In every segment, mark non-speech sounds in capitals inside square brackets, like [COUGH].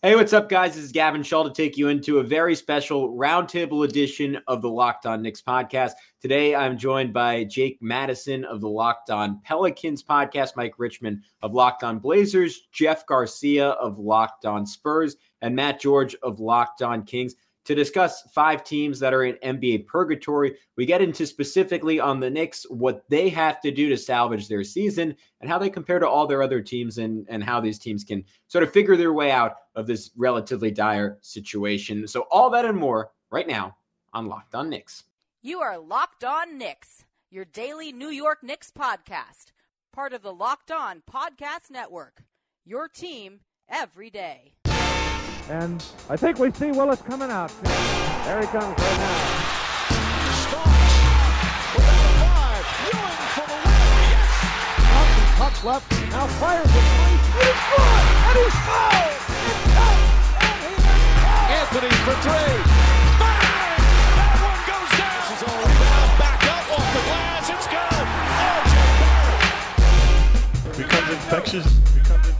Hey, what's up, guys? This is Gavin Shaw to take you into a very special roundtable edition of the Locked On Knicks podcast. Today, I'm joined by Jake Madison of the Locked On Pelicans podcast, Mike Richman of Locked On Blazers, Jeff Garcia of Locked On Spurs, and Matt George of Locked On Kings to discuss five teams that are in NBA purgatory. We get into specifically on the Knicks, what they have to do to salvage their season and how they compare to all their other teams and, and how these teams can sort of figure their way out of this relatively dire situation. So, all that and more right now on Locked On Knicks. You are Locked On Knicks, your daily New York Knicks podcast, part of the Locked On Podcast Network. Your team every day. And I think we see Willis coming out. There he comes right now. five. Ewing for the win. Yes. Puck left. Now fires it. And he's good. And he's fouled. It's out. And he is fouled. Anthony for three. Bang! That one goes down. This is all rebound. Back up off the glass. It's good. RJ Barrett. becomes infectious. Becomes infectious.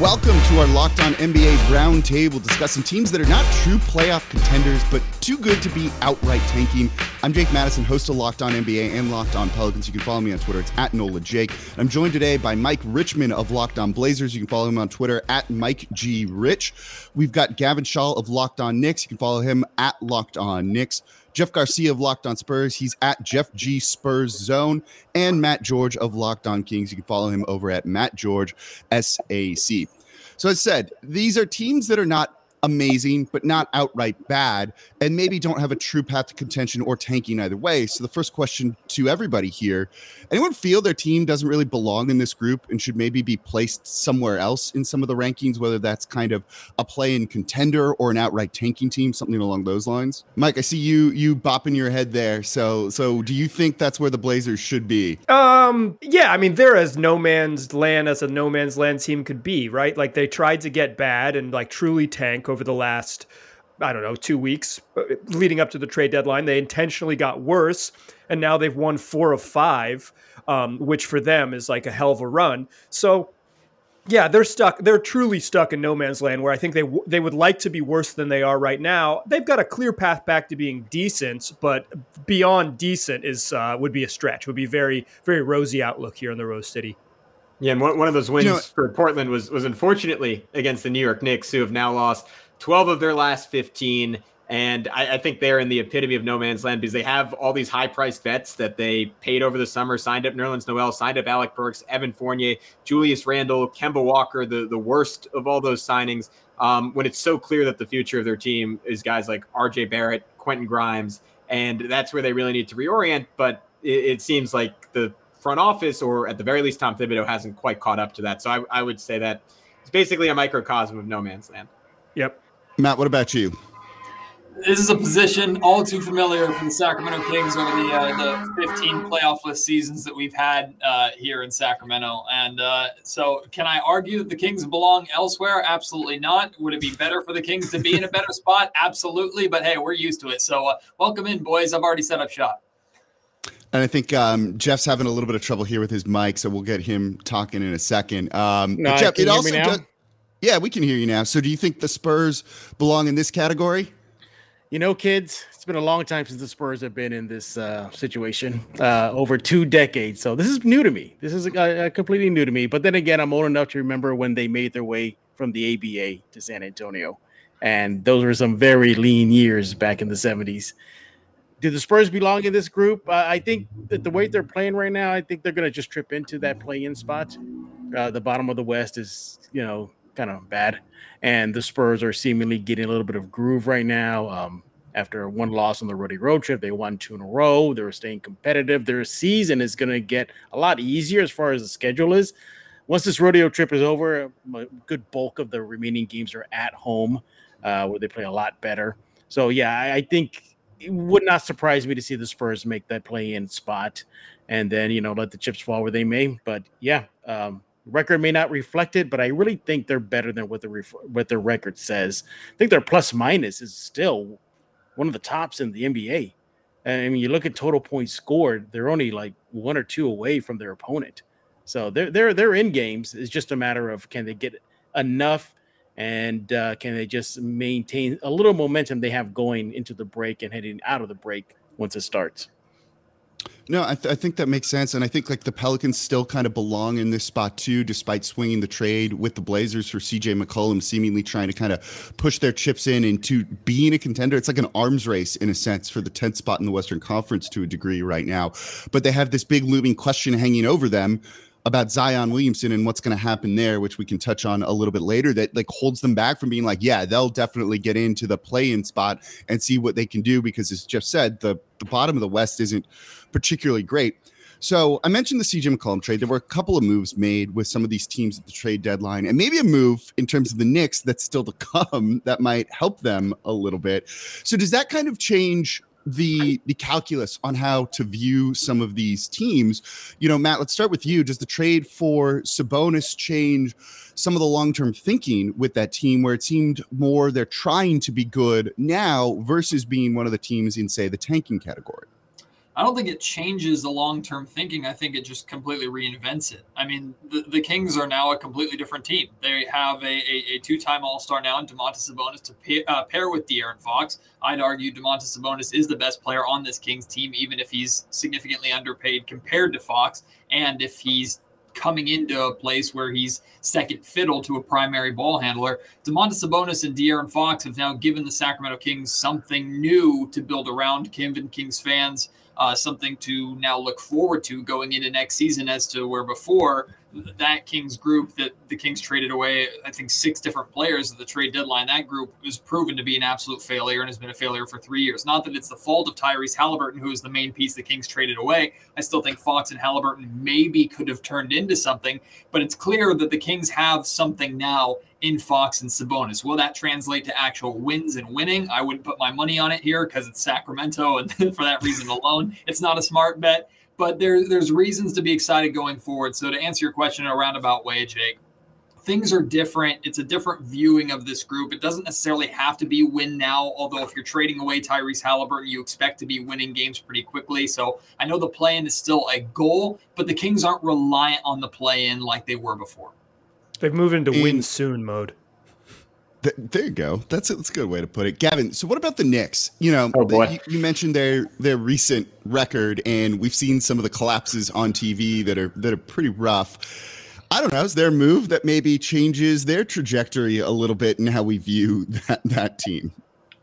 Welcome to our Locked On NBA Roundtable discussing teams that are not true playoff contenders, but too good to be outright tanking. I'm Jake Madison, host of Locked On NBA and Locked On Pelicans. You can follow me on Twitter. It's at NOLA Jake. I'm joined today by Mike Richman of Locked On Blazers. You can follow him on Twitter at Mike G Rich. We've got Gavin Shaw of Locked On Knicks. You can follow him at Locked On Knicks. Jeff Garcia of Locked On Spurs. He's at Jeff G Spurs Zone. And Matt George of Locked On Kings. You can follow him over at Matt George SAC. So as said, these are teams that are not amazing, but not outright bad, and maybe don't have a true path to contention or tanking either way. So the first question to everybody here: Anyone feel their team doesn't really belong in this group and should maybe be placed somewhere else in some of the rankings, whether that's kind of a play-in contender or an outright tanking team, something along those lines? Mike, I see you you bopping your head there. So so do you think that's where the Blazers should be? Um, yeah, I mean, they're as no man's land as a no man's land team could be, right? Like they tried to get bad and like truly tank over the last, I don't know, two weeks uh, leading up to the trade deadline. They intentionally got worse, and now they've won four of five, um, which for them is like a hell of a run. So. Yeah, they're stuck. They're truly stuck in no man's land. Where I think they w- they would like to be worse than they are right now. They've got a clear path back to being decent, but beyond decent is uh, would be a stretch. Would be very very rosy outlook here in the Rose City. Yeah, and one, one of those wins You know- for Portland was was unfortunately against the New York Knicks, who have now lost 12 of their last 15. And I, I think they're in the epitome of no man's land because they have all these high priced vets that they paid over the summer, signed up Nerlens Noel, signed up Alec Burks, Evan Fournier, Julius Randle, Kemba Walker, the, the worst of all those signings. Um, when it's so clear that the future of their team is guys like RJ Barrett, Quentin Grimes, and that's where they really need to reorient. But it, it seems like the front office, or at the very least, Tom Thibodeau hasn't quite caught up to that. So I, I would say that it's basically a microcosm of no man's land. Yep. Matt, what about you? This is a position all too familiar for the Sacramento Kings over the uh, the 15 playoffless seasons that we've had uh, here in Sacramento. And uh, so, can I argue that the Kings belong elsewhere? Absolutely not. Would it be better for the Kings to be in a better [LAUGHS] spot? Absolutely. But hey, we're used to it. So, uh, welcome in, boys. I've already set up shop. And I think um, Jeff's having a little bit of trouble here with his mic, so we'll get him talking in a second. Um, No, Jeff, can it you hear also me now? does- yeah, we can hear you now. So, do you think the Spurs belong in this category? You know, kids, it's been a long time since the Spurs have been in this uh, situation, uh, over two decades. So this is new to me. This is uh, completely new to me. But then again, I'm old enough to remember when they made their way from the ABA to San Antonio, and those were some very lean years back in the 70s. Do the Spurs belong in this group? Uh, I think that the way they're playing right now, I think they're going to just trip into that play-in spot. Uh, the bottom of the West is, you know, kind of bad, and the Spurs are seemingly getting a little bit of groove right now. Um, after one loss on the rodeo road trip, they won two in a row. They're staying competitive. Their season is going to get a lot easier as far as the schedule is. Once this rodeo trip is over, a good bulk of the remaining games are at home, uh, where they play a lot better. So yeah, I, I think it would not surprise me to see the Spurs make that play-in spot, and then you know let the chips fall where they may. But yeah, um, record may not reflect it, but I really think they're better than what the ref- what their record says. I think their plus minus is still one of the tops in the NBA. And I mean, you look at total points scored; they're only like one or two away from their opponent. So they're they're they're in games. It's just a matter of can they get enough? And uh, can they just maintain a little momentum they have going into the break and heading out of the break once it starts? No, I, th- I, think that makes sense, and I think like the Pelicans still kind of belong in this spot too, despite swinging the trade with the Blazers for CJ McCollum, seemingly trying to kind of push their chips in into being a contender. It's like an arms race in a sense for the 10th spot in the Western Conference to a degree right now, but they have this big looming question hanging over them about Zion Williamson and what's going to happen there, which we can touch on a little bit later, that like holds them back from being like, yeah, they'll definitely get into the play-in spot and see what they can do because, as Jeff said, the the bottom of the West isn't particularly great. So I mentioned the CJ McCollum trade. There were a couple of moves made with some of these teams at the trade deadline, and maybe a move in terms of the Knicks that's still to [LAUGHS] come that might help them a little bit. So does that kind of change the the calculus on how to view some of these teams. You know, Matt, let's start with you. Does the trade for Sabonis change some of the long term thinking with that team, where it seemed more they're trying to be good now versus being one of the teams in, say, the tanking category? I don't think it changes the long term thinking. I think it just completely reinvents it. I mean, the, the Kings are now a completely different team. They have a, a, a two time All Star now in Domantas Sabonis to pair, uh, pair with De'Aaron Fox. I'd argue Domantas Sabonis is the best player on this Kings team, even if he's significantly underpaid compared to Fox, and if he's coming into a place where he's second fiddle to a primary ball handler. Domantas Sabonis and De'Aaron Fox have now given the Sacramento Kings something new to build around Kim and Kings fans uh, something to now look forward to going into next season as to where before that Kings group that the Kings traded away, I think six different players at the trade deadline. That group was proven to be an absolute failure and has been a failure for three years. Not that it's the fault of Tyrese Halliburton, who is the main piece the Kings traded away. I still think Fox and Halliburton maybe could have turned into something, but it's clear that the Kings have something now in Fox and Sabonis. Will that translate to actual wins and winning? I wouldn't put my money on it here because it's Sacramento, and [LAUGHS] for that reason alone, it's not a smart bet but there, there's reasons to be excited going forward. So to answer your question in a roundabout way, Jake, things are different. It's a different viewing of this group. It doesn't necessarily have to be win now, although if you're trading away Tyrese Halliburton, you expect to be winning games pretty quickly. So I know the play in is still a goal, but the Kings aren't reliant on the play in like they were before. They've moved into win soon mode. Th- there you go. That's a, that's a good way to put it, Gavin. So, what about the Knicks? You know, oh boy. You, you, mentioned their their recent record, and we've seen some of the collapses on TV that are that are pretty rough. I don't know. Is there a move that maybe changes their trajectory a little bit in how we view [LAUGHS] that that team?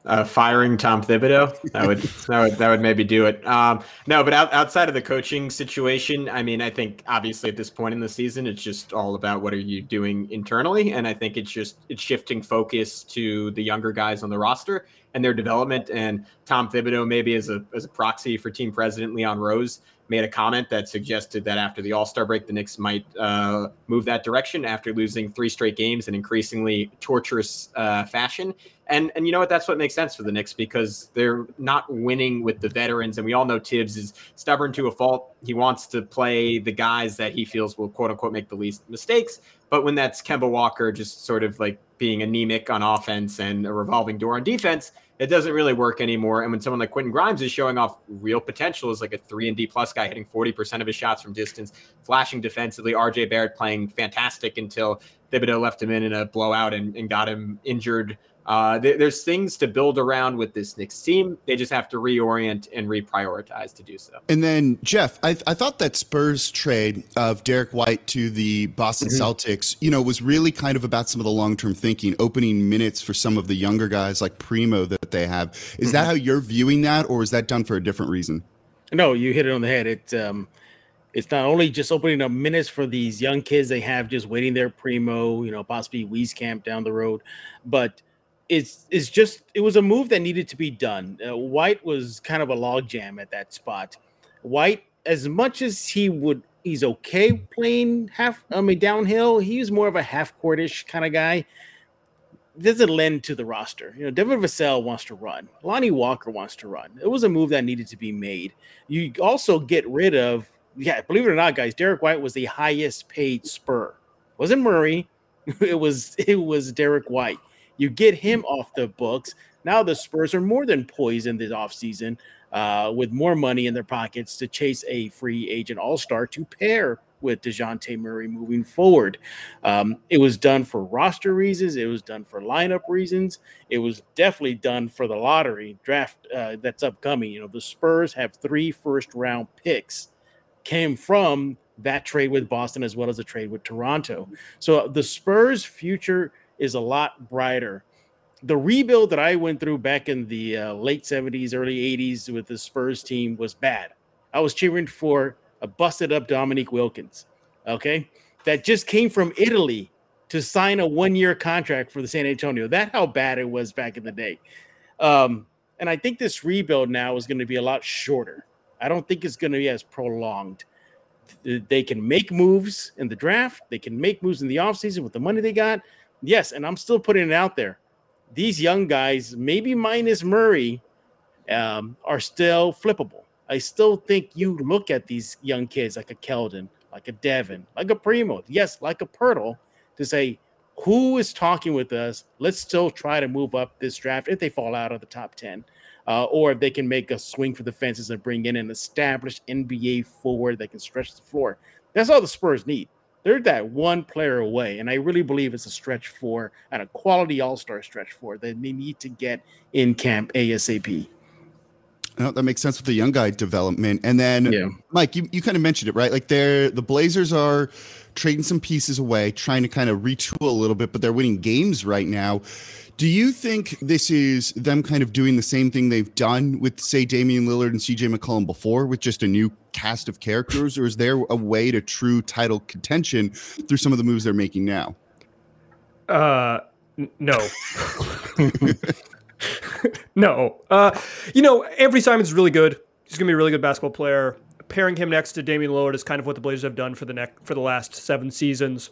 Uh, firing Tom Thibodeau. That would [LAUGHS] that would that would maybe do it. Um, no, but out, outside of the coaching situation, I mean, I think obviously at this point in the season, it's just all about what are you doing internally, and I think it's just it's shifting focus to the younger guys on the roster and their development. And Tom Thibodeau, maybe as a as a proxy for team president Leon Rose, made a comment that suggested that after the All Star break, the Knicks might uh, move that direction after losing three straight games in increasingly torturous uh, fashion. And and you know what? That's what makes sense for the Knicks because they're not winning with the veterans, and we all know Thibs is stubborn to a fault. He wants to play the guys that he feels will quote unquote make the least mistakes. But when that's Kemba Walker just sort of like being anemic on offense and a revolving door on defense, it doesn't really work anymore. And when someone like Quentin Grimes is showing off real potential as like a three and D plus guy, hitting 40% of his shots from distance, flashing defensively, RJ Barrett playing fantastic until Thibodeau left him in in a blowout and, and got him injured uh, th- there's things to build around with this Knicks team. They just have to reorient and reprioritize to do so. And then, Jeff, I, I thought that Spurs trade of Derrick White to the Boston mm-hmm. Celtics, you know, was really kind of about some of the long term thinking, opening minutes for some of the younger guys like Primo that they have. Is mm-hmm. that how you're viewing that, or is that done for a different reason? No, you hit it on the head. It, um, it's not only just opening up minutes for these young kids they have just waiting there, Primo, you know, possibly Wieskamp down the road, but – it's it's just it was a move that needed to be done. Uh, White was kind of a logjam at that spot. White, as much as he would, he's okay playing half. I mean, downhill. He's more of a half courtish kind of guy. Doesn't lend to the roster. You know, Devin Vassell wants to run. Lonnie Walker wants to run. It was a move that needed to be made. You also get rid of, yeah, believe it or not, guys. Derrick White was the highest paid Spur. It wasn't Murray. [LAUGHS] It was it was Derrick White you get him off the books. Now the Spurs are more than poised in this offseason uh, with more money in their pockets to chase a free agent all star to pair with Dejounte Murray moving forward. Um, it was done for roster reasons. It was done for lineup reasons. It was definitely done for the lottery draft uh, that's upcoming. You know, the Spurs have three first round picks came from that trade with Boston as well as the trade with Toronto. So the Spurs' future is a lot brighter. The rebuild that I went through back in the uh, late 70s, early 80s with the Spurs team was bad. I was cheering for a busted up Dominique Wilkins, okay, that just came from Italy to sign a one year contract for the San Antonio. That how bad it was back in the day. Um, and I think this rebuild now is going to be a lot shorter. I don't think it's going to be as prolonged. They can make moves in the draft, they can make moves in the offseason with the money they got. Yes, and I'm still putting it out there. These young guys, maybe minus Murray, um, are still flippable. I still think you look at these young kids like a Keldon, like a Devin, like a Primo, yes, like a Poeltl, to say, who is talking with us? Let's still try to move up this draft if they fall out of the top 10 uh, or if they can make a swing for the fences and bring in an established NBA forward that can stretch the floor. That's all the Spurs need. They're that one player away, and I really believe it's a stretch four and a quality All Star stretch four that they need to get in camp ASAP. Oh, that makes sense with the young guy development. And then, yeah. Mike, you, you kind of mentioned it, right? Like they're the Blazers are trading some pieces away, trying to kind of retool a little bit, but they're winning games right now. Do you think this is them kind of doing the same thing they've done with, say, Damian Lillard and CJ McCollum before with just a new cast of characters? Or is there a way to true title contention through some of the moves they're making now? Uh, n- no. [LAUGHS] no. Uh, you know, Anfernee Simon's really good. He's going to be a really good basketball player. Pairing him next to Damian Lillard is kind of what the Blazers have done for the neck for the last seven seasons.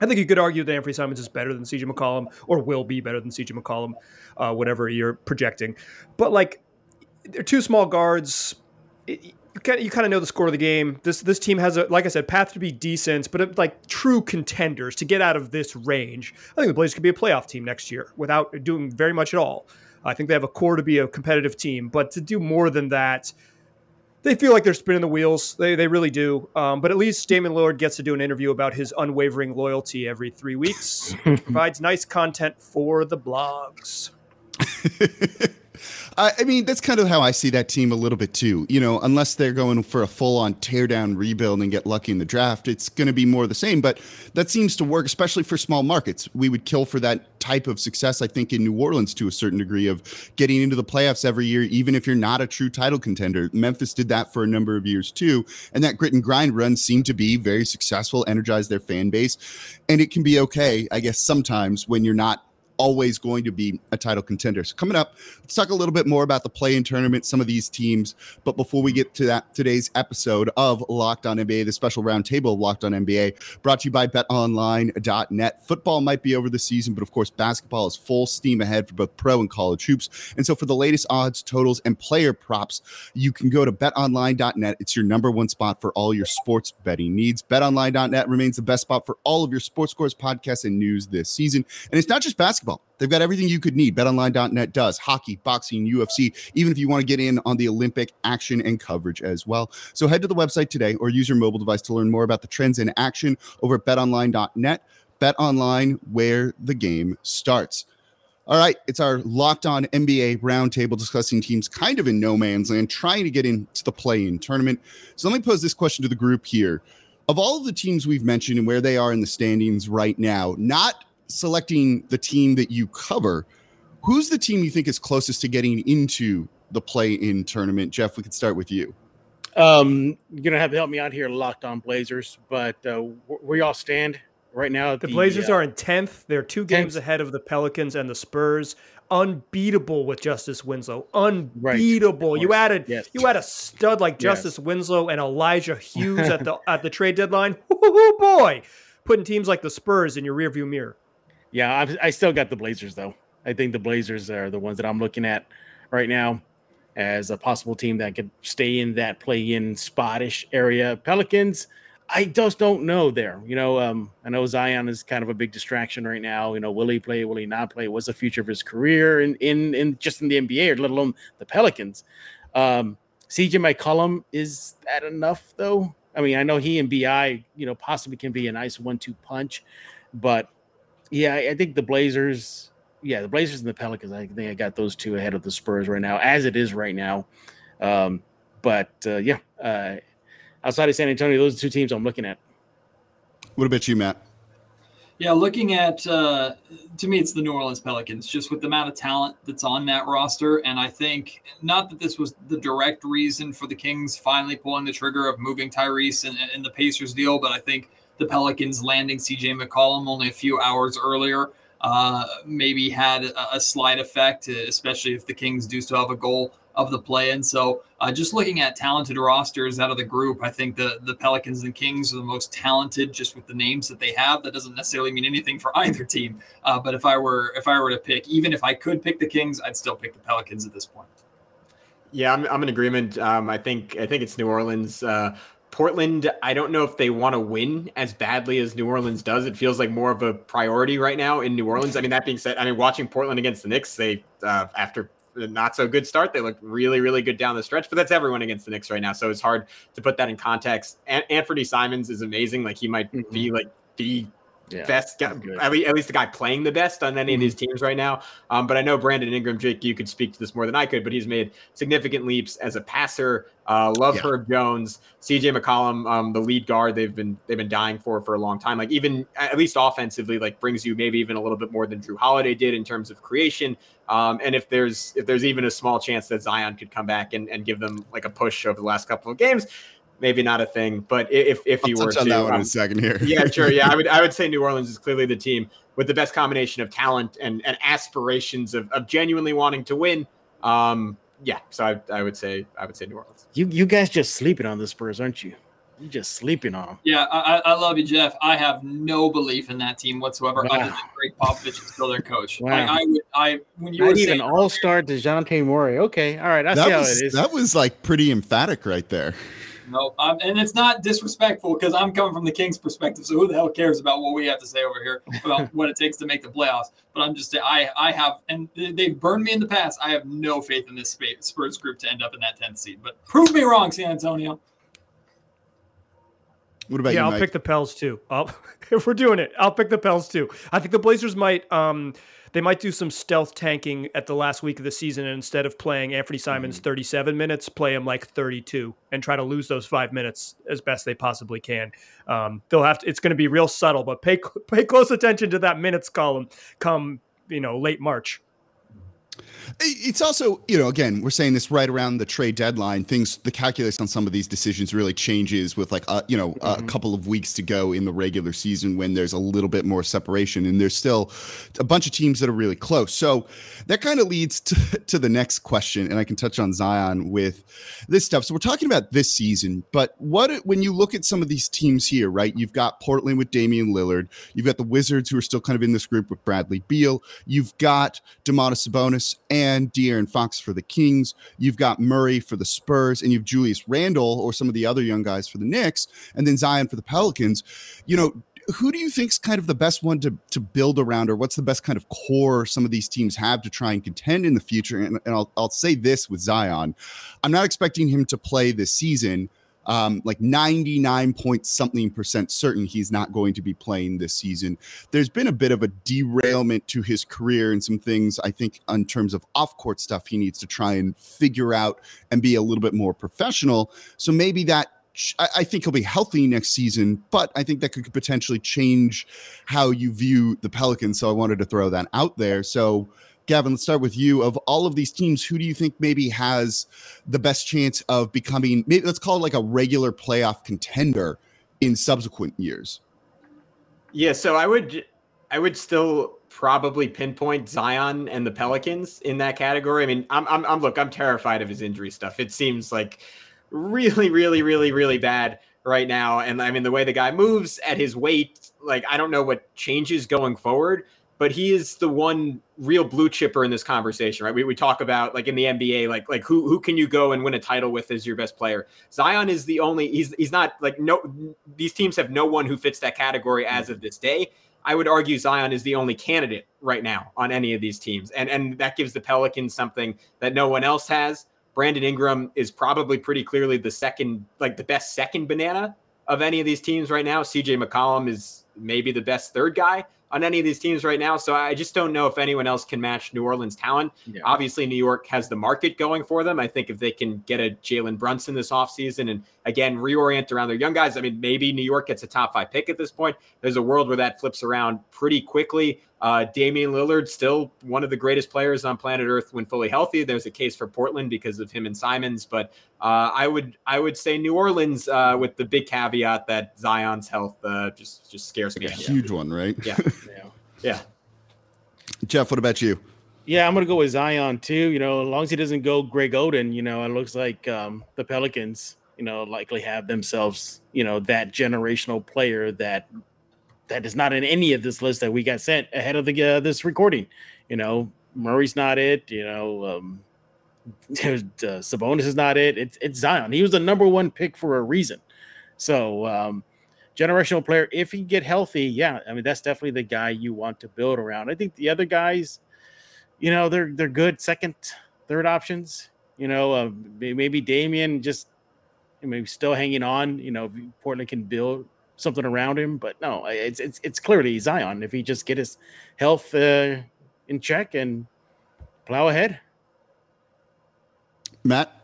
I think you could argue that Anfernee Simons is better than CJ McCollum, or will be better than CJ McCollum, uh, whatever you're projecting. But like, they're two small guards. It, you kind of, you kind of know the score of the game. This this team has a like I said path to be decent, but uh, like true contenders to get out of this range. I think the Blazers could be a playoff team next year without doing very much at all. I think they have a core to be a competitive team, but to do more than that, they feel like they're spinning the wheels. They, they really do. Um, but at least Damian Lillard gets to do an interview about his unwavering loyalty every three weeks. [LAUGHS] provides nice content for the blogs. [LAUGHS] I mean, that's kind of how I see that team a little bit too. You know, unless they're going for a full on teardown rebuild and get lucky in the draft, it's going to be more the same. But that seems to work, especially for small markets. We would kill for that type of success, I think, in New Orleans to a certain degree of getting into the playoffs every year, even if you're not a true title contender. Memphis did that for a number of years too. And that grit and grind run seemed to be very successful, energize their fan base. And it can be okay, I guess, sometimes when you're not always going to be a title contender. So coming up, let's talk a little bit more about the play-in tournament, some of these teams. But before we get to that, today's episode of Locked On NBA, the special roundtable of Locked On NBA, brought to you by BetOnline.net. Football might be over the season, but of course, basketball is full steam ahead for both pro and college hoops. And so, for the latest odds, totals, and player props, you can go to BetOnline.net. It's your number one spot for all your sports betting needs. BetOnline.net remains the best spot for all of your sports scores, podcasts, and news this season. And it's not just basketball basketball. They've got everything you could need. BetOnline.net does hockey, boxing, UFC, even if you want to get in on the Olympic action and coverage as well. So head to the website today or use your mobile device to learn more about the trends in action over at betonline.net. BetOnline, where the game starts. All right, it's our locked on NBA roundtable discussing teams kind of in no man's land, trying to get into the play in tournament. So let me pose this question to the group here. Of all of the teams we've mentioned and where they are in the standings right now, not selecting the team that you cover, who's the team you think is closest to getting into the play-in tournament? Jeff, we could start with you. Um, you're gonna have to help me out here, locked on Blazers. But uh, where y'all stand right now? The, the, Blazers uh, are in tenth. They're two games 10th. ahead of the Pelicans and the Spurs. Unbeatable with Justice Winslow. Unbeatable. Right. You added yes. you had a stud like Justice yes. Winslow and Elijah Hughes at the [LAUGHS] at the trade deadline. Oh boy, putting teams like the Spurs in your rearview mirror. Yeah, I, I still got the Blazers though. I think the Blazers are the ones that I'm looking at right now as a possible team that could stay in that play-in spottish area. Pelicans, I just don't know there. You know, um, I know Zion is kind of a big distraction right now. You know, will he play? Will he not play? What's the future of his career in in, in just in the NBA, or let alone the Pelicans? Um, CJ McCollum is that enough though? I mean, I know he and BI, you know, possibly can be a nice one-two punch, but yeah, I think the Blazers, yeah, the Blazers and the Pelicans. I think I got those two ahead of the Spurs right now, as it is right now. Um, but uh, yeah, uh, outside of San Antonio, those are two teams I'm looking at. What about you, Matt? Yeah, looking at uh, to me, it's the New Orleans Pelicans, just with the amount of talent that's on that roster, and I think not that this was the direct reason for the Kings finally pulling the trigger of moving Tyrese and, and the Pacers deal, but I think the Pelicans landing CJ McCollum only a few hours earlier uh, maybe had a, a slight effect, especially if the Kings do still have a goal of the play. And so, uh, just looking at talented rosters out of the group, I think the the Pelicans and Kings are the most talented, just with the names that they have. That doesn't necessarily mean anything for [LAUGHS] either team. Uh, but if I were if I were to pick, even if I could pick the Kings, I'd still pick the Pelicans at this point. Yeah, I'm, I'm in agreement. Um, I think I think it's New Orleans. Uh, Portland, I don't know if they want to win as badly as New Orleans does. It feels like more of a priority right now in New Orleans. I mean, that being said, I mean, watching Portland against the Knicks, they uh, after not so good start. They look really, really good down the stretch, but that's everyone against the Knicks right now. So it's hard to put that in context. And Anfernee Simons is amazing. Like he might mm-hmm. be like the yeah, best guy, at least, at least the guy playing the best on any mm-hmm. of these teams right now. Um, but I know Brandon Ingram, Jake, you could speak to this more than I could, but he's made significant leaps as a passer. Uh, love yeah. Herb Jones, CJ McCollum, um, the lead guard they've been they've been dying for for a long time. Like even at least offensively, like brings you maybe even a little bit more than Jrue Holiday did in terms of creation. Um, and if there's if there's even a small chance that Zion could come back and, and give them like a push over the last couple of games, maybe not a thing. But if if I'll you were to, on that one um, in a second here. yeah, sure. Yeah, I would I would [LAUGHS] say New Orleans is clearly the team with the best combination of talent and and aspirations of, of genuinely wanting to win. Um, yeah, so I, I would say I would say New Orleans. You you guys just sleeping on the Spurs, aren't you? You're just sleeping on them. Yeah, I, I love you, Jeff. I have no belief in that team whatsoever, wow. other than Gregg Popovich is still their coach. Wow. Like, I would, I when you Not were even All Star Dejounte Murray. Okay, all right, I that see was, how it is. That was like pretty emphatic right there. No, um, and it's not disrespectful because I'm coming from the Kings' perspective. So who the hell cares about what we have to say over here about [LAUGHS] what it takes to make the playoffs? But I'm just I I have and they've burned me in the past. I have no faith in this Spurs group to end up in that 10th seed. But prove me wrong, San Antonio. What about yeah, you? I'll Mike? pick the Pels too. I'll, if [LAUGHS] we're doing it, I'll pick the Pels too. I think the Blazers might um they might do some stealth tanking at the last week of the season, and instead of playing Anfernee Simons mm-hmm. 37 minutes, play him like 32 and try to lose those five minutes as best they possibly can. Um, they'll have to. It's going to be real subtle, but pay [LAUGHS] pay close attention to that minutes column come you know late March. It's also, you know, again, we're saying this right around the trade deadline. Things, the calculus on some of these decisions really changes with like, uh, you know, mm-hmm. a couple of weeks to go in the regular season when there's a little bit more separation, and there's still a bunch of teams that are really close. So that kind of leads to, [LAUGHS] to the next question, and I can touch on Zion with this stuff. So we're talking about this season, but what when you look at some of these teams here, right? You've got Portland with Damian Lillard, you've got the Wizards who are still kind of in this group with Bradley Beal, you've got Domantas Sabonis and De'Aaron Fox for the Kings. You've got Murray for the Spurs, and you've Julius Randle or some of the other young guys for the Knicks, and then Zion for the Pelicans. You know, who do you think's kind of the best one to to build around, or what's the best kind of core some of these teams have to try and contend in the future? And, and I'll I'll say this with Zion, I'm not expecting him to play this season um, like 99 point something percent certain he's not going to be playing this season. There's been a bit of a derailment to his career and some things I think in terms of off court stuff he needs to try and figure out and be a little bit more professional. So maybe that I think he'll be healthy next season, but I think that could potentially change how you view the Pelicans. So I wanted to throw that out there. So Gavin, let's start with you. Of all of these teams, who do you think maybe has the best chance of becoming, maybe let's call it like a regular playoff contender in subsequent years? Yeah, so I would, I would still probably pinpoint Zion and the Pelicans in that category. I mean, I'm, I'm, I'm look, I'm terrified of his injury stuff. It seems like really, really, really, really bad right now. And I mean, the way the guy moves at his weight, like I don't know what changes going forward but he is the one real blue chipper in this conversation, right? We, we talk about like in the NBA, like like who who can you go and win a title with as your best player? Zion is the only he's he's not like no these teams have no one who fits that category as of this day. I would argue Zion is the only candidate right now on any of these teams. And and that gives the Pelicans something that no one else has. Brandon Ingram is probably pretty clearly the second, like the best second banana of any of these teams right now. CJ McCollum is maybe the best third guy on any of these teams right now. So I just don't know if anyone else can match New Orleans' talent. Yeah. Obviously, New York has the market going for them. I think if they can get a Jalen Brunson this offseason and again reorient around their young guys, I mean, maybe New York gets a top five pick at this point. There's a world where that flips around pretty quickly. Uh, Damian Lillard, still one of the greatest players on planet Earth when fully healthy. There's a case for Portland because of him and Simons, but uh, I would I would say New Orleans uh, with the big caveat that Zion's health uh, just just scares me. A huge one, right? Yeah. [LAUGHS] yeah. Yeah. Jeff, what about you? Yeah, I'm gonna go with Zion too. You know, as long as he doesn't go Greg Oden, you know, it looks like um, the Pelicans, you know, likely have themselves, you know, that generational player that that is not in any of this list that we got sent ahead of the uh, this recording. You know, Murray's not it. You know, um, [LAUGHS] uh, Sabonis is not it. It's it's Zion. He was the number one pick for a reason. So um, generational player. If he get healthy, yeah, I mean that's definitely the guy you want to build around. I think the other guys, you know, they're they're good second, third options. You know, uh, maybe Damian just maybe still hanging on. You know, Portland can build something around him. But no, it's it's it's clearly Zion if he just get his health uh, in check and plow ahead. Matt.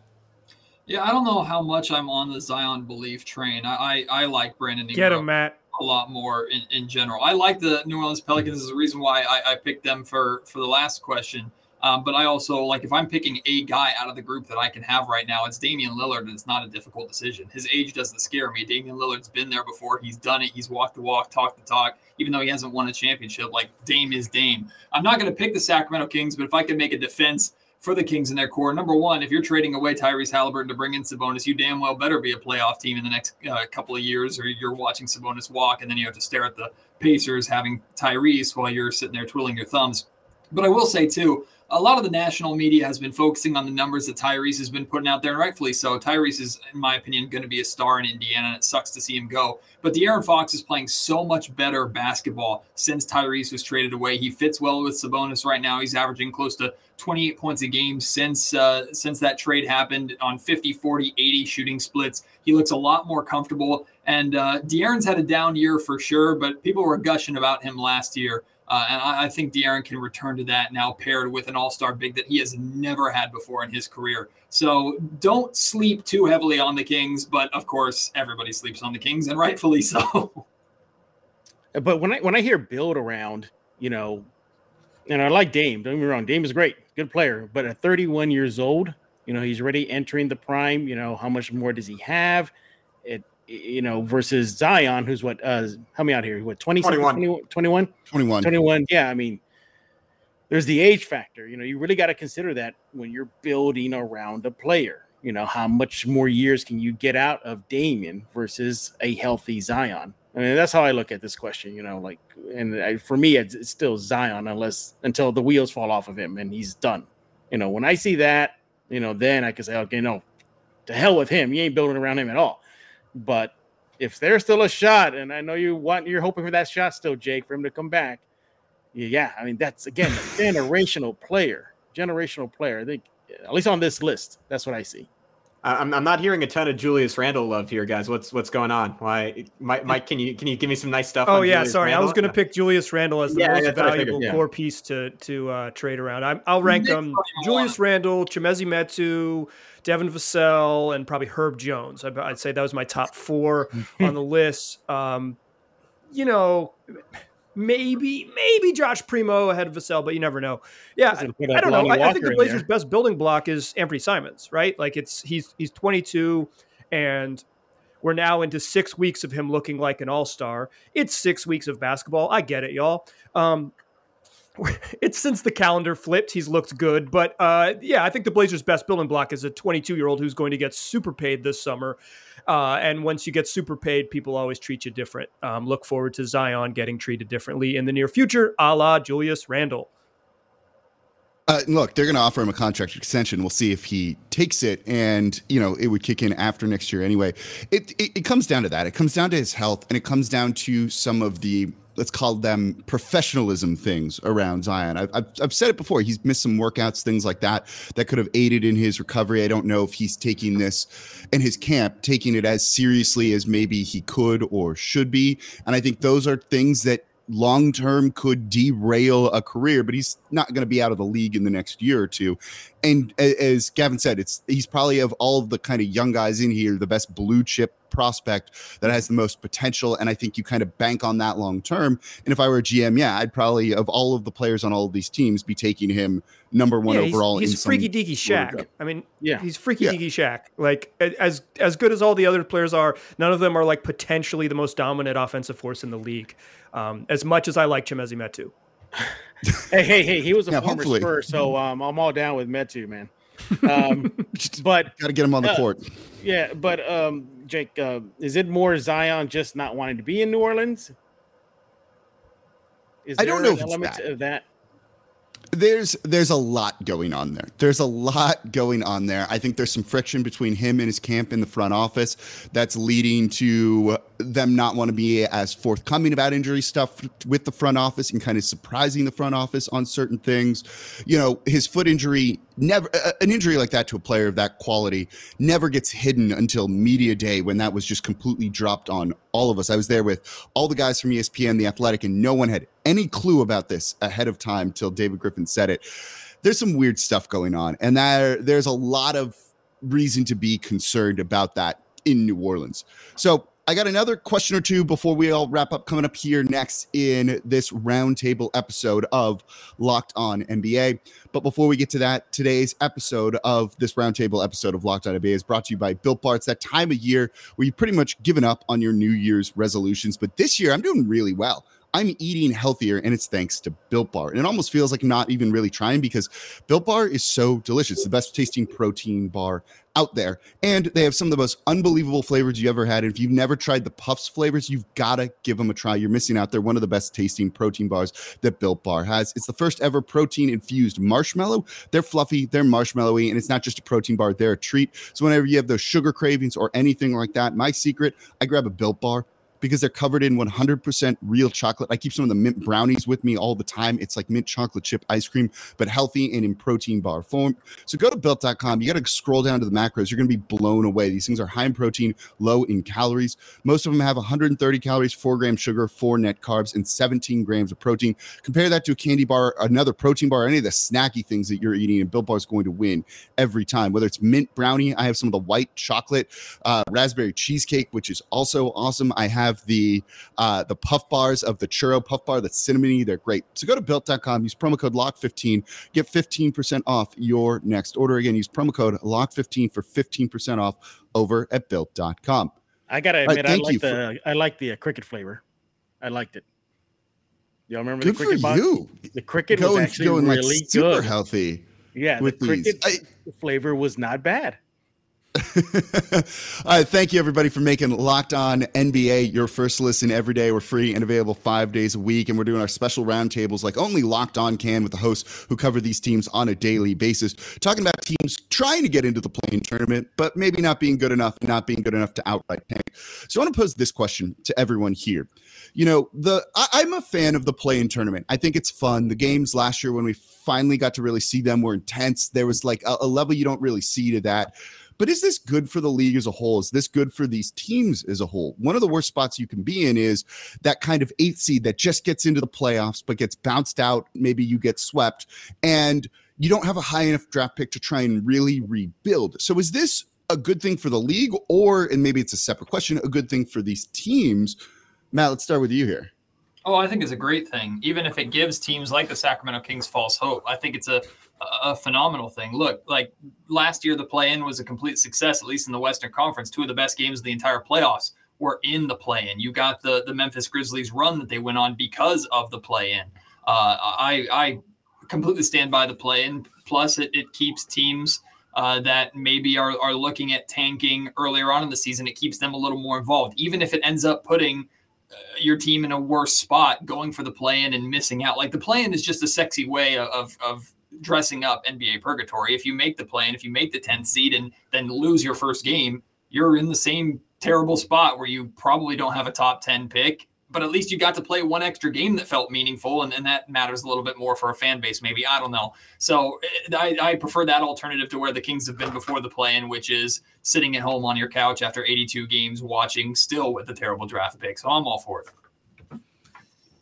Yeah, I don't know how much I'm on the Zion belief train. I I, I like Brandon Ingram Get him, Matt. a lot more in, in general. I like the New Orleans Pelicans. Is the reason why I, I picked them for for the last question. Um, but I also like if I'm picking a guy out of the group that I can have right now, it's Damian Lillard, and it's not a difficult decision. His age doesn't scare me. Damian Lillard's been there before. He's done it. He's walked the walk, talked the talk. Even though he hasn't won a championship, like Dame is Dame. I'm not going to pick the Sacramento Kings, but if I can make a defense for the Kings in their core, number one, if you're trading away Tyrese Halliburton to bring in Sabonis, you damn well better be a playoff team in the next uh, couple of years, or you're watching Sabonis walk, and then you have to stare at the Pacers having Tyrese while you're sitting there twiddling your thumbs. But I will say too a lot of the national media has been focusing on the numbers that Tyrese has been putting out there, rightfully so. Tyrese is, in my opinion, going to be a star in Indiana, and it sucks to see him go. But De'Aaron Fox is playing so much better basketball since Tyrese was traded away. He fits well with Sabonis right now. He's averaging close to 28 points a game since uh, since that trade happened on 50, 40, 80 shooting splits. He looks a lot more comfortable. And uh, De'Aaron's had a down year for sure, but people were gushing about him last year. Uh, and I, I, think De'Aaron can return to that now, paired with an All Star big that he has never had before in his career. So don't sleep too heavily on the Kings, but of course everybody sleeps on the Kings, and rightfully [LAUGHS] so. But when I when I hear build around, you know, and I like Dame. Don't get me wrong, Dame is great, good player. But at 31 years old, you know, he's already entering the prime. You know, how much more does he have? It you know, versus Zion, who's what, uh, help me out here, what, 20, 21. 21? 21. 21. Yeah. I mean, there's the age factor. You know, you really got to consider that when you're building around a player. You know, how much more years can you get out of Damian versus a healthy Zion? I mean, that's how I look at this question. You know, like, and I, for me, it's, it's still Zion unless until the wheels fall off of him and he's done. You know, when I see that, you know, then I can say, okay, no, to hell with him. You ain't building around him at all. But if there's still a shot, and I know you want you're hoping for that shot still, Jake, for him to come back. Yeah, I mean that's again a generational player, generational player. I think at least on this list, that's what I see. I'm, I'm not hearing a ton of Julius Randle love here, guys. What's what's going on? Why, Mike? Mike can you can you give me some nice stuff? Oh yeah, Julius sorry, Randle? I was going to pick Julius Randle as the yeah, most valuable yeah. core piece to to uh, trade around. i will rank them: Julius Randle, Chimezie Metu, Devin Vassell, and probably Herb Jones. I'd say that was my top four [LAUGHS] on the list. Um, you know, maybe maybe Josh Primo ahead of Vassell, but you never know. Yeah, I don't know. I, I, think the Blazers' best building block is Anfernee Simons, right? Like it's he's he's 22, and we're now into six weeks of him looking like an all star. It's six weeks of basketball. I get it, y'all. Um, [LAUGHS] it's since the calendar flipped. He's looked good, but uh, yeah, I think the Blazers' best building block is a 22 year old who's going to get super paid this summer. Uh, and once you get super paid, people always treat you different. Um, look forward to Zion getting treated differently in the near future, a la Julius Randle. Uh, look, they're going to offer him a contract extension. We'll see if he takes it, and you know it would kick in after next year anyway. It, it, it comes down to that. It comes down to his health, and it comes down to some of the let's call them professionalism things around Zion. I've, I've, I've said it before. He's missed some workouts, things like that, that could have aided in his recovery. I don't know if he's taking this in his camp, taking it as seriously as maybe he could or should be. And I think those are things that long term could derail a career, but he's not going to be out of the league in the next year or two. And as Gavin said, it's he's probably of all of the kind of young guys in here, the best blue chip prospect that has the most potential. And I think you kind of bank on that long term. And if I were a GM, yeah, I'd probably of all of the players on all of these teams be taking him number one yeah, overall. He's, he's freaky deaky Shaq. I mean, yeah, he's freaky Yeah. deaky Shaq. Like as as good as all the other players are, none of them are like potentially the most dominant offensive force in the league. Um, as much as I like Chimezie Metu. [LAUGHS] Hey, hey, hey! He was a Yeah, former hopefully. Spur, so um, I'm all down with Metu, man. [LAUGHS] Um, but Got to get him on the Uh, court. yeah, but um, Jake, uh, is it more Zion just not wanting to be in New Orleans? Is I don't know an if element that. of that? there's there's a lot going on there. There's a lot going on there. I think there's some friction between him and his camp in the front office that's leading to them not want to be as forthcoming about injury stuff with the front office and kind of surprising the front office on certain things. You know, his foot injury never an injury like that to a player of that quality never gets hidden until media day when that was just completely dropped on all of us. I was there with all the guys from ESPN, The Athletic, and no one had any clue about this ahead of time till David Griffin said it. There's some weird stuff going on, and there there's a lot of reason to be concerned about that in New Orleans. So I got another question or two before we all wrap up coming up here next in this roundtable episode of Locked On NBA. But before we get to that, today's episode of this roundtable episode of Locked On NBA is brought to you by Built Bar. It's that time of year where you've pretty much given up on your New Year's resolutions. But this year, I'm doing really well. I'm eating healthier, and it's thanks to Built Bar. And it almost feels like not even really trying because Built Bar is so delicious. The best tasting protein bar out there. And they have some of the most unbelievable flavors you ever had. And if you've never tried the Puffs flavors, you've got to give them a try. You're missing out. They're one of the best tasting protein bars that Built Bar has. It's the first ever protein infused marshmallow. They're fluffy, they're marshmallowy, and it's not just a protein bar, they're a treat. So whenever you have those sugar cravings or anything like that, my secret, I grab a Built Bar because they're covered in 100% real chocolate. I keep some of the mint brownies with me all the time. It's like mint chocolate chip ice cream, but healthy and in protein bar form. So go to built.com. You got to scroll down to the macros. You're going to be blown away. These things are high in protein, low in calories. Most of them have 130 calories, 4 grams sugar, 4 net carbs, and 17 grams of protein. Compare that to a candy bar, another protein bar, any of the snacky things that you're eating, and Built Bar is going to win every time. Whether it's mint brownie, I have some of the white chocolate, uh, raspberry cheesecake, which is also awesome. I have the uh, the puff bars of the churro puff bar that's cinnamony. They're great. So go to built.com, use promo code LOCK15, get 15% off your next order. Again, use promo code LOCK15 for 15% off over at built.com. I gotta All right, admit, I like the I like the uh, cricket flavor. I liked it. Y'all remember Good the for cricket box? you. The cricket was actually going like super good. healthy. Yeah, with the cricket I- flavor was not bad. [LAUGHS] All right, thank you everybody for making Locked On NBA your first listen every day. We're free and available five days a week, and we're doing our special roundtables like only Locked On can with the hosts who cover these teams on a daily basis, talking about teams trying to get into the play-in tournament, but maybe not being good enough, not being good enough to outright tank. So I want to pose this question to everyone here. You know, the I, I'm a fan of the play-in tournament. I think it's fun. The games last year when we finally got to really see them were intense. There was like a, a level you don't really see to that. But is this good for the league as a whole? Is this good for these teams as a whole? One of the worst spots you can be in is that kind of eighth seed that just gets into the playoffs but gets bounced out. Maybe you get swept and you don't have a high enough draft pick to try and really rebuild. So is this a good thing for the league or, and maybe it's a separate question, a good thing for these teams? Matt, let's start with you here. Oh, I think it's a great thing, even if it gives teams like the Sacramento Kings false hope. I think it's a a phenomenal thing. Look, like last year, the play-in was a complete success, at least in the Western Conference. Two of the best games of the entire playoffs were in the play-in. You got the the Memphis Grizzlies run that they went on because of the play-in. Uh, I I completely stand by the play-in. Plus, it, it keeps teams uh, that maybe are are looking at tanking earlier on in the season. It keeps them a little more involved, even if it ends up putting uh, your team in a worse spot going for the play-in and missing out. Like the play-in is just a sexy way of of dressing up NBA purgatory. If you make the play-in, if you make the 10th seed and then lose your first game, you're in the same terrible spot where you probably don't have a top 10 pick but at least you got to play one extra game that felt meaningful, and, and that matters a little bit more for a fan base, maybe. I don't know. So eh, I, I prefer that alternative to where the Kings have been before the play in, which is sitting at home on your couch after 82 games, watching still with a terrible draft pick. So I'm all for it.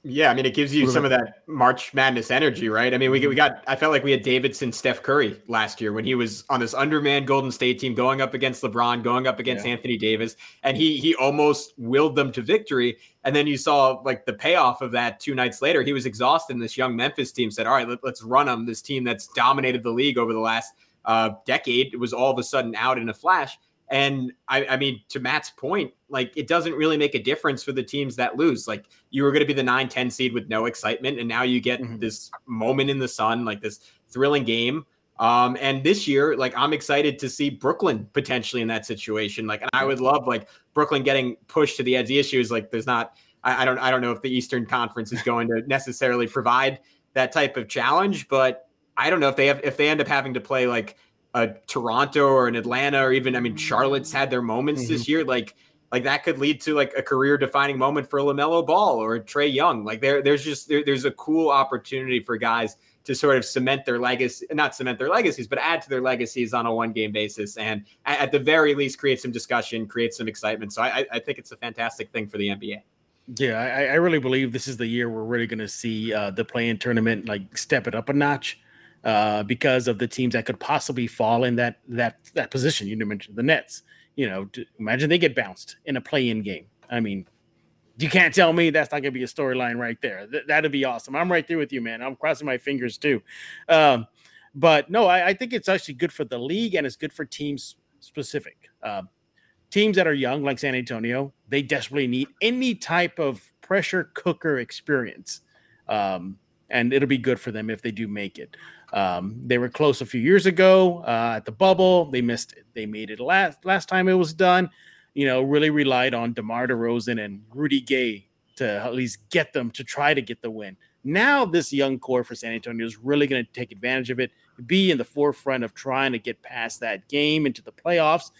Yeah, I mean, it gives you some of that March Madness energy, right? I mean, we we got. I felt like we had Davidson, Steph Curry last year when he was on this underman Golden State team, going up against LeBron, going up against yeah. Anthony Davis, and he he almost willed them to victory. And then you saw like the payoff of that two nights later. He was exhausted. And this young Memphis team said, "All right, let, us run them." This team that's dominated the league over the last uh, decade was all of a sudden out in a flash. And I, I, mean, to Matt's point, like it doesn't really make a difference for the teams that lose. Like you were going to be the 9 10 seed with no excitement. And now you get mm-hmm. this moment in the sun, like this thrilling game. Um, and this year, like I'm excited to see Brooklyn potentially in that situation. Like, and I would love like Brooklyn getting pushed to the edge. The issue is like there's not, I, I don't, I don't know if the Eastern Conference is going to [LAUGHS] necessarily provide that type of challenge, but I don't know if they have, if they end up having to play like, a Toronto or an Atlanta or even I mean Charlotte's had their moments mm-hmm. this year like like that could lead to like a career defining moment for a LaMelo Ball or Trae Young. Like there there's just there, there's a cool opportunity for guys to sort of cement their legacy not cement their legacies but add to their legacies on a one game basis and at, at, the very least create some discussion create some excitement. So I, I think it's a fantastic thing for the NBA yeah I, I really believe this is the year we're really going to see uh, the play-in tournament like step it up a notch uh, because of the teams that could possibly fall in that that that position. You mentioned the Nets. You know, imagine they get bounced in a play-in game. I mean, you can't tell me that's not going to be a storyline right there. Th- that'd be awesome. I'm right there with you, man. I'm crossing my fingers too. Um, but no, I, I, think it's actually good for the league and it's good for teams specific. Uh, teams that are young, like San Antonio, they desperately need any type of pressure cooker experience. Um, and it'll be good for them if they do make it. Um, they were close a few years ago uh, at the bubble. They missed it. They made it last last time it was done. You know, really relied on DeMar DeRozan and Rudy Gay to at least get them to try to get the win. Now, this young core for San Antonio is really going to take advantage of it, be in the forefront of trying to get past that game into the playoffs.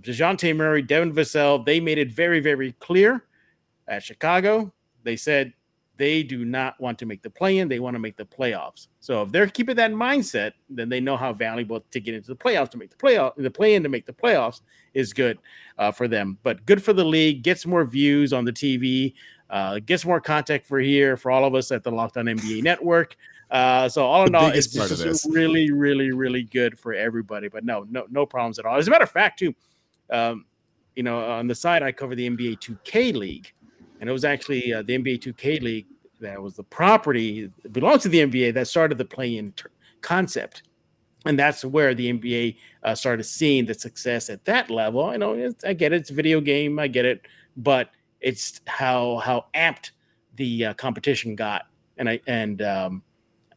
Dejounte Murray, Devin Vassell, they made it very, very clear at Chicago. They said they do not want to make the play in, they want to make the playoffs. So if they're keeping that mindset, then they know how valuable to get into the playoffs to make the playoff, the play in to make the playoffs is good uh, for them. But good for the league, gets more views on the TV, uh, gets more contact for here for all of us at the Locked On NBA Network. Uh, so all in all, it's just really, really, really good for everybody. But no, no, no problems at all. As a matter of fact, too, um, you know, on the side I cover the NBA 2K League and it was actually uh, the NBA 2K League that was the property belongs to the NBA that started the play-in ter- concept, and that's where the NBA uh, started seeing the success at that level. I know I get it; it's a video game, I get it, but it's how how amped the uh, competition got, and I and um,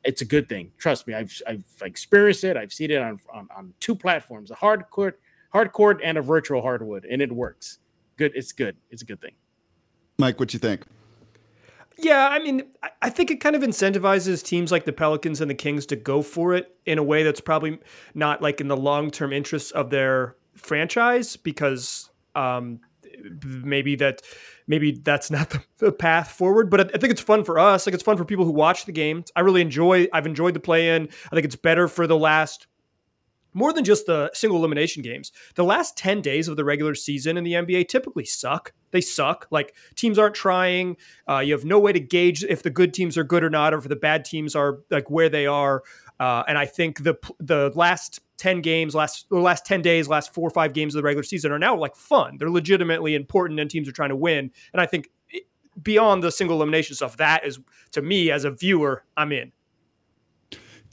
it's a good thing. Trust me, I've I've experienced it. I've seen it on on, on two platforms: a hard court, hard court, and a virtual hardwood, and it works. Good. It's good. It's a good thing. Mike, what you think? Yeah, I mean, I think it kind of incentivizes teams like the Pelicans and the Kings to go for it in a way that's probably not like in the long term interests of their franchise because um, maybe that maybe that's not [LAUGHS] the, the, path forward. But I think it's fun for us. Like it's fun for people who watch the games. I really enjoy. I've enjoyed the play in. I think it's better for the last more than just the single elimination games. The last 10 days of the regular season in the NBA typically suck. They suck. Like teams aren't trying. Uh, you have no way to gauge if the good teams are good or not, or if the bad teams are like where they are. Uh, and I think the the last 10 games, last the last 10 days, last four or five games of the regular season are now like fun. They're legitimately important and teams are trying to win. And I think beyond the single elimination stuff, that is to me as a viewer, I'm in.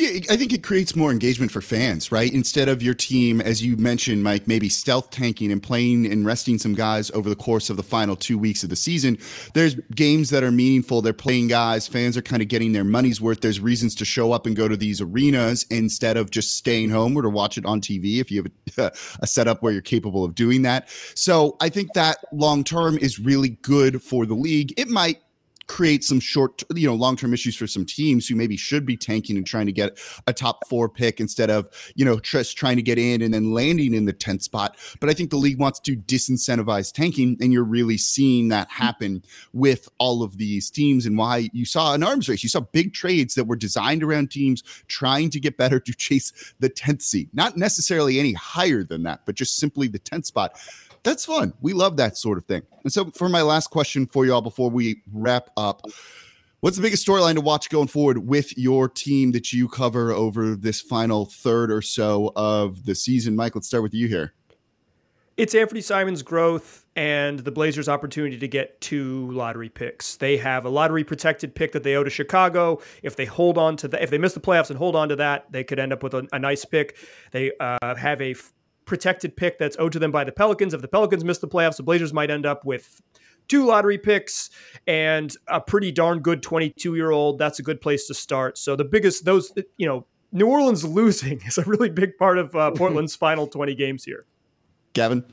I think it creates more engagement for fans, right? Instead of your team, as you mentioned, Mike, maybe stealth tanking and playing and resting some guys over the course of the final two weeks of the season, there's games that are meaningful. They're playing guys. Fans are kind of getting their money's worth. There's reasons to show up and go to these arenas instead of just staying home or to watch it on TV if you have a, [LAUGHS] a setup where you're capable of doing that. So I think that long term is really good for the league. It might create some short, you know, long term issues for some teams who maybe should be tanking and trying to get a top four pick instead of, you know, just trying to get in and then landing in the 10th spot. But I think the league wants to disincentivize tanking, and you're really seeing that hmm. happen with all of these teams and why you saw an arms race. You saw big trades that were designed around teams trying to get better to chase the 10th seed, not necessarily any higher than that, but just simply the 10th spot that's fun. We love that sort of thing. And so, for my last question for y'all before we wrap up, what's the biggest storyline to watch going forward with your team that you cover over this final third or so of the season? Mike, let's start with you here. It's Anfernee Simons' growth and the Blazers' opportunity to get two lottery picks. They have a lottery protected pick that they owe to Chicago. If they hold on to that, if they miss the playoffs and hold on to that, they could end up with a, a nice pick. They uh, have a protected pick that's owed to them by the Pelicans. If the Pelicans miss the playoffs, the Blazers might end up with two lottery picks and a pretty darn good 22 year old. That's a good place to start. So the biggest, those, you know, New Orleans [LAUGHS] losing is a really big part of uh, [LAUGHS] Portland's final 20 games here. Gavin?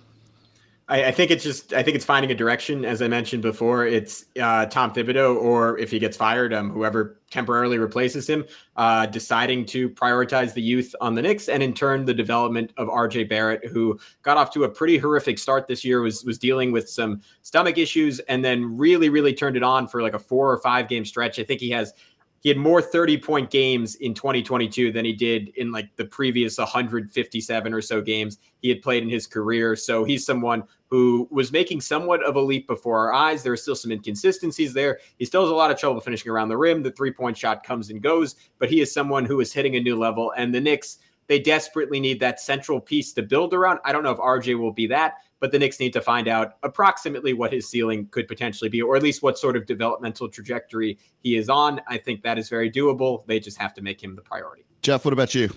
I, I, think it's just I think it's finding a direction. As I mentioned before, it's uh, Tom Thibodeau, or if he gets fired, um, whoever temporarily replaces him, uh, deciding to prioritize the youth on the Knicks, and in turn the development of R.J. Barrett, who got off to a pretty horrific start this year, was was dealing with some stomach issues, and then really really turned it on for like a four or five game stretch. I think he has he had more 30 point games in 2022 than he did in like the previous 157 or so games he had played in his career. So he's someone who was making somewhat of a leap before our eyes. There are still some inconsistencies there. He still has a lot of trouble finishing around the rim. The three point shot comes and goes, but he is someone who is hitting a new level. And the Knicks, they desperately need that central piece to build around. I don't know if RJ will be that, but the Knicks need to find out approximately what his ceiling could potentially be, or at least what sort of developmental trajectory he is on. I think that is very doable. They just have to make him the priority. Jeff, what about you?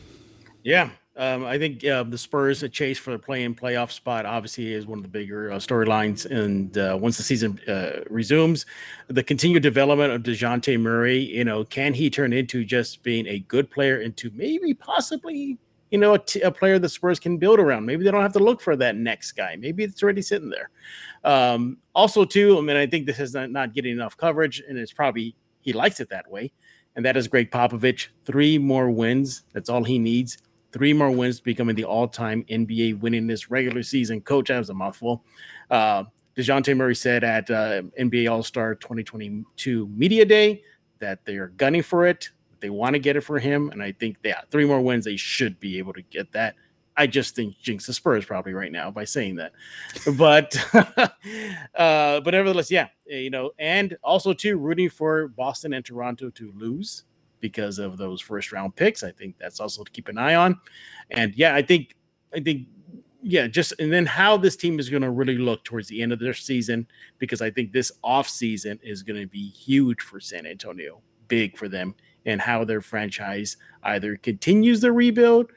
Yeah, um, I think uh, the Spurs a chase for the play-in playoff spot obviously is one of the bigger uh, storylines. And uh, once the season uh, resumes, the continued development of Dejounte Murray, you know, can he turn into just being a good player into maybe possibly you know, a, t- a player the Spurs can build around. Maybe they don't have to look for that next guy. Maybe it's already sitting there. Um, also, too, I mean, I think this is not, not getting enough coverage, and it's probably he likes it that way. And that is Gregg Popovich. Three more wins. That's all he needs. Three more wins to becoming the all-time NBA winning this regular season coach. That was a mouthful. Uh, Dejounte Murray said at uh, NBA All-Star 2022 Media Day that they are gunning for it. They want to get it for him, and I think yeah, three more wins they should be able to get that. I just think jinx the Spurs probably right now by saying that, but [LAUGHS] uh, but nevertheless, yeah, you know, and also too rooting for Boston and Toronto to lose because of those first round picks. I think that's also to keep an eye on, and yeah, I think I think yeah, just and then how this team is going to really look towards the end of their season because I think this off season is going to be huge for San Antonio, big for them and how their franchise either continues the rebuild,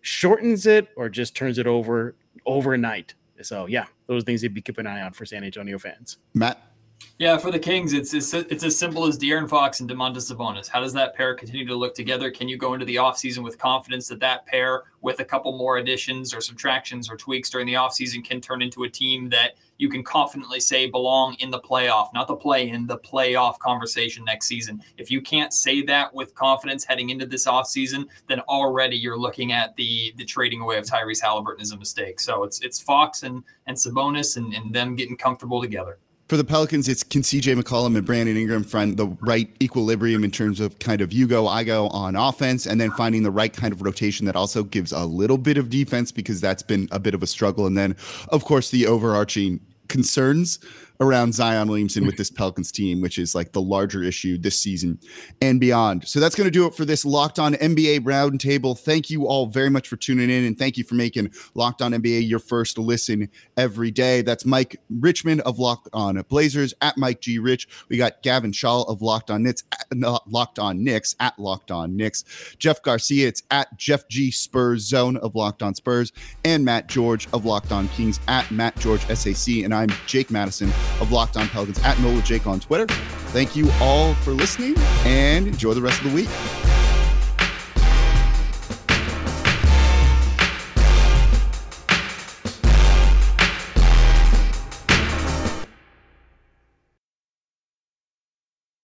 shortens it, or just turns it over overnight. So yeah, those things you'd be keeping an eye on for San Antonio fans. Matt. Yeah, for the Kings, it's, it's it's as simple as De'Aaron Fox and Domantas Sabonis. How does that pair continue to look together? Can you go into the offseason with confidence that that pair, with a couple more additions or subtractions or tweaks during the offseason, can turn into a team that you can confidently say belong in the playoff, not the play in the playoff conversation next season. If you can't say that with confidence heading into this offseason, then already you're looking at the the trading away of Tyrese Halliburton as a mistake. So it's it's Fox and and Sabonis and, and them getting comfortable together for the Pelicans, it's can CJ McCollum and Brandon Ingram find the right equilibrium in terms of kind of you go, I go on offense, and then finding the right kind of rotation that also gives a little bit of defense because that's been a bit of a struggle. And then, of course, the overarching concerns around Zion Williamson with this [LAUGHS] Pelicans team, which is like the larger issue this season and beyond. So that's going to do it for this Locked On NBA Roundtable. Thank you all very much for tuning in and thank you for making Locked On NBA your first listen every day. That's Mike Richmond of Locked On Blazers at Mike G Rich. We got Gavin Shaw of Locked On Knicks at Locked On Knicks at Locked On Knicks. Jeff Garcia, it's at Jeff G Spurs Zone of Locked On Spurs and Matt George of Locked On Kings at Matt George SAC. And I'm Jake Madison of Locked On Pelicans at Nola Jake on Twitter. Thank you all for listening and enjoy the rest of the week.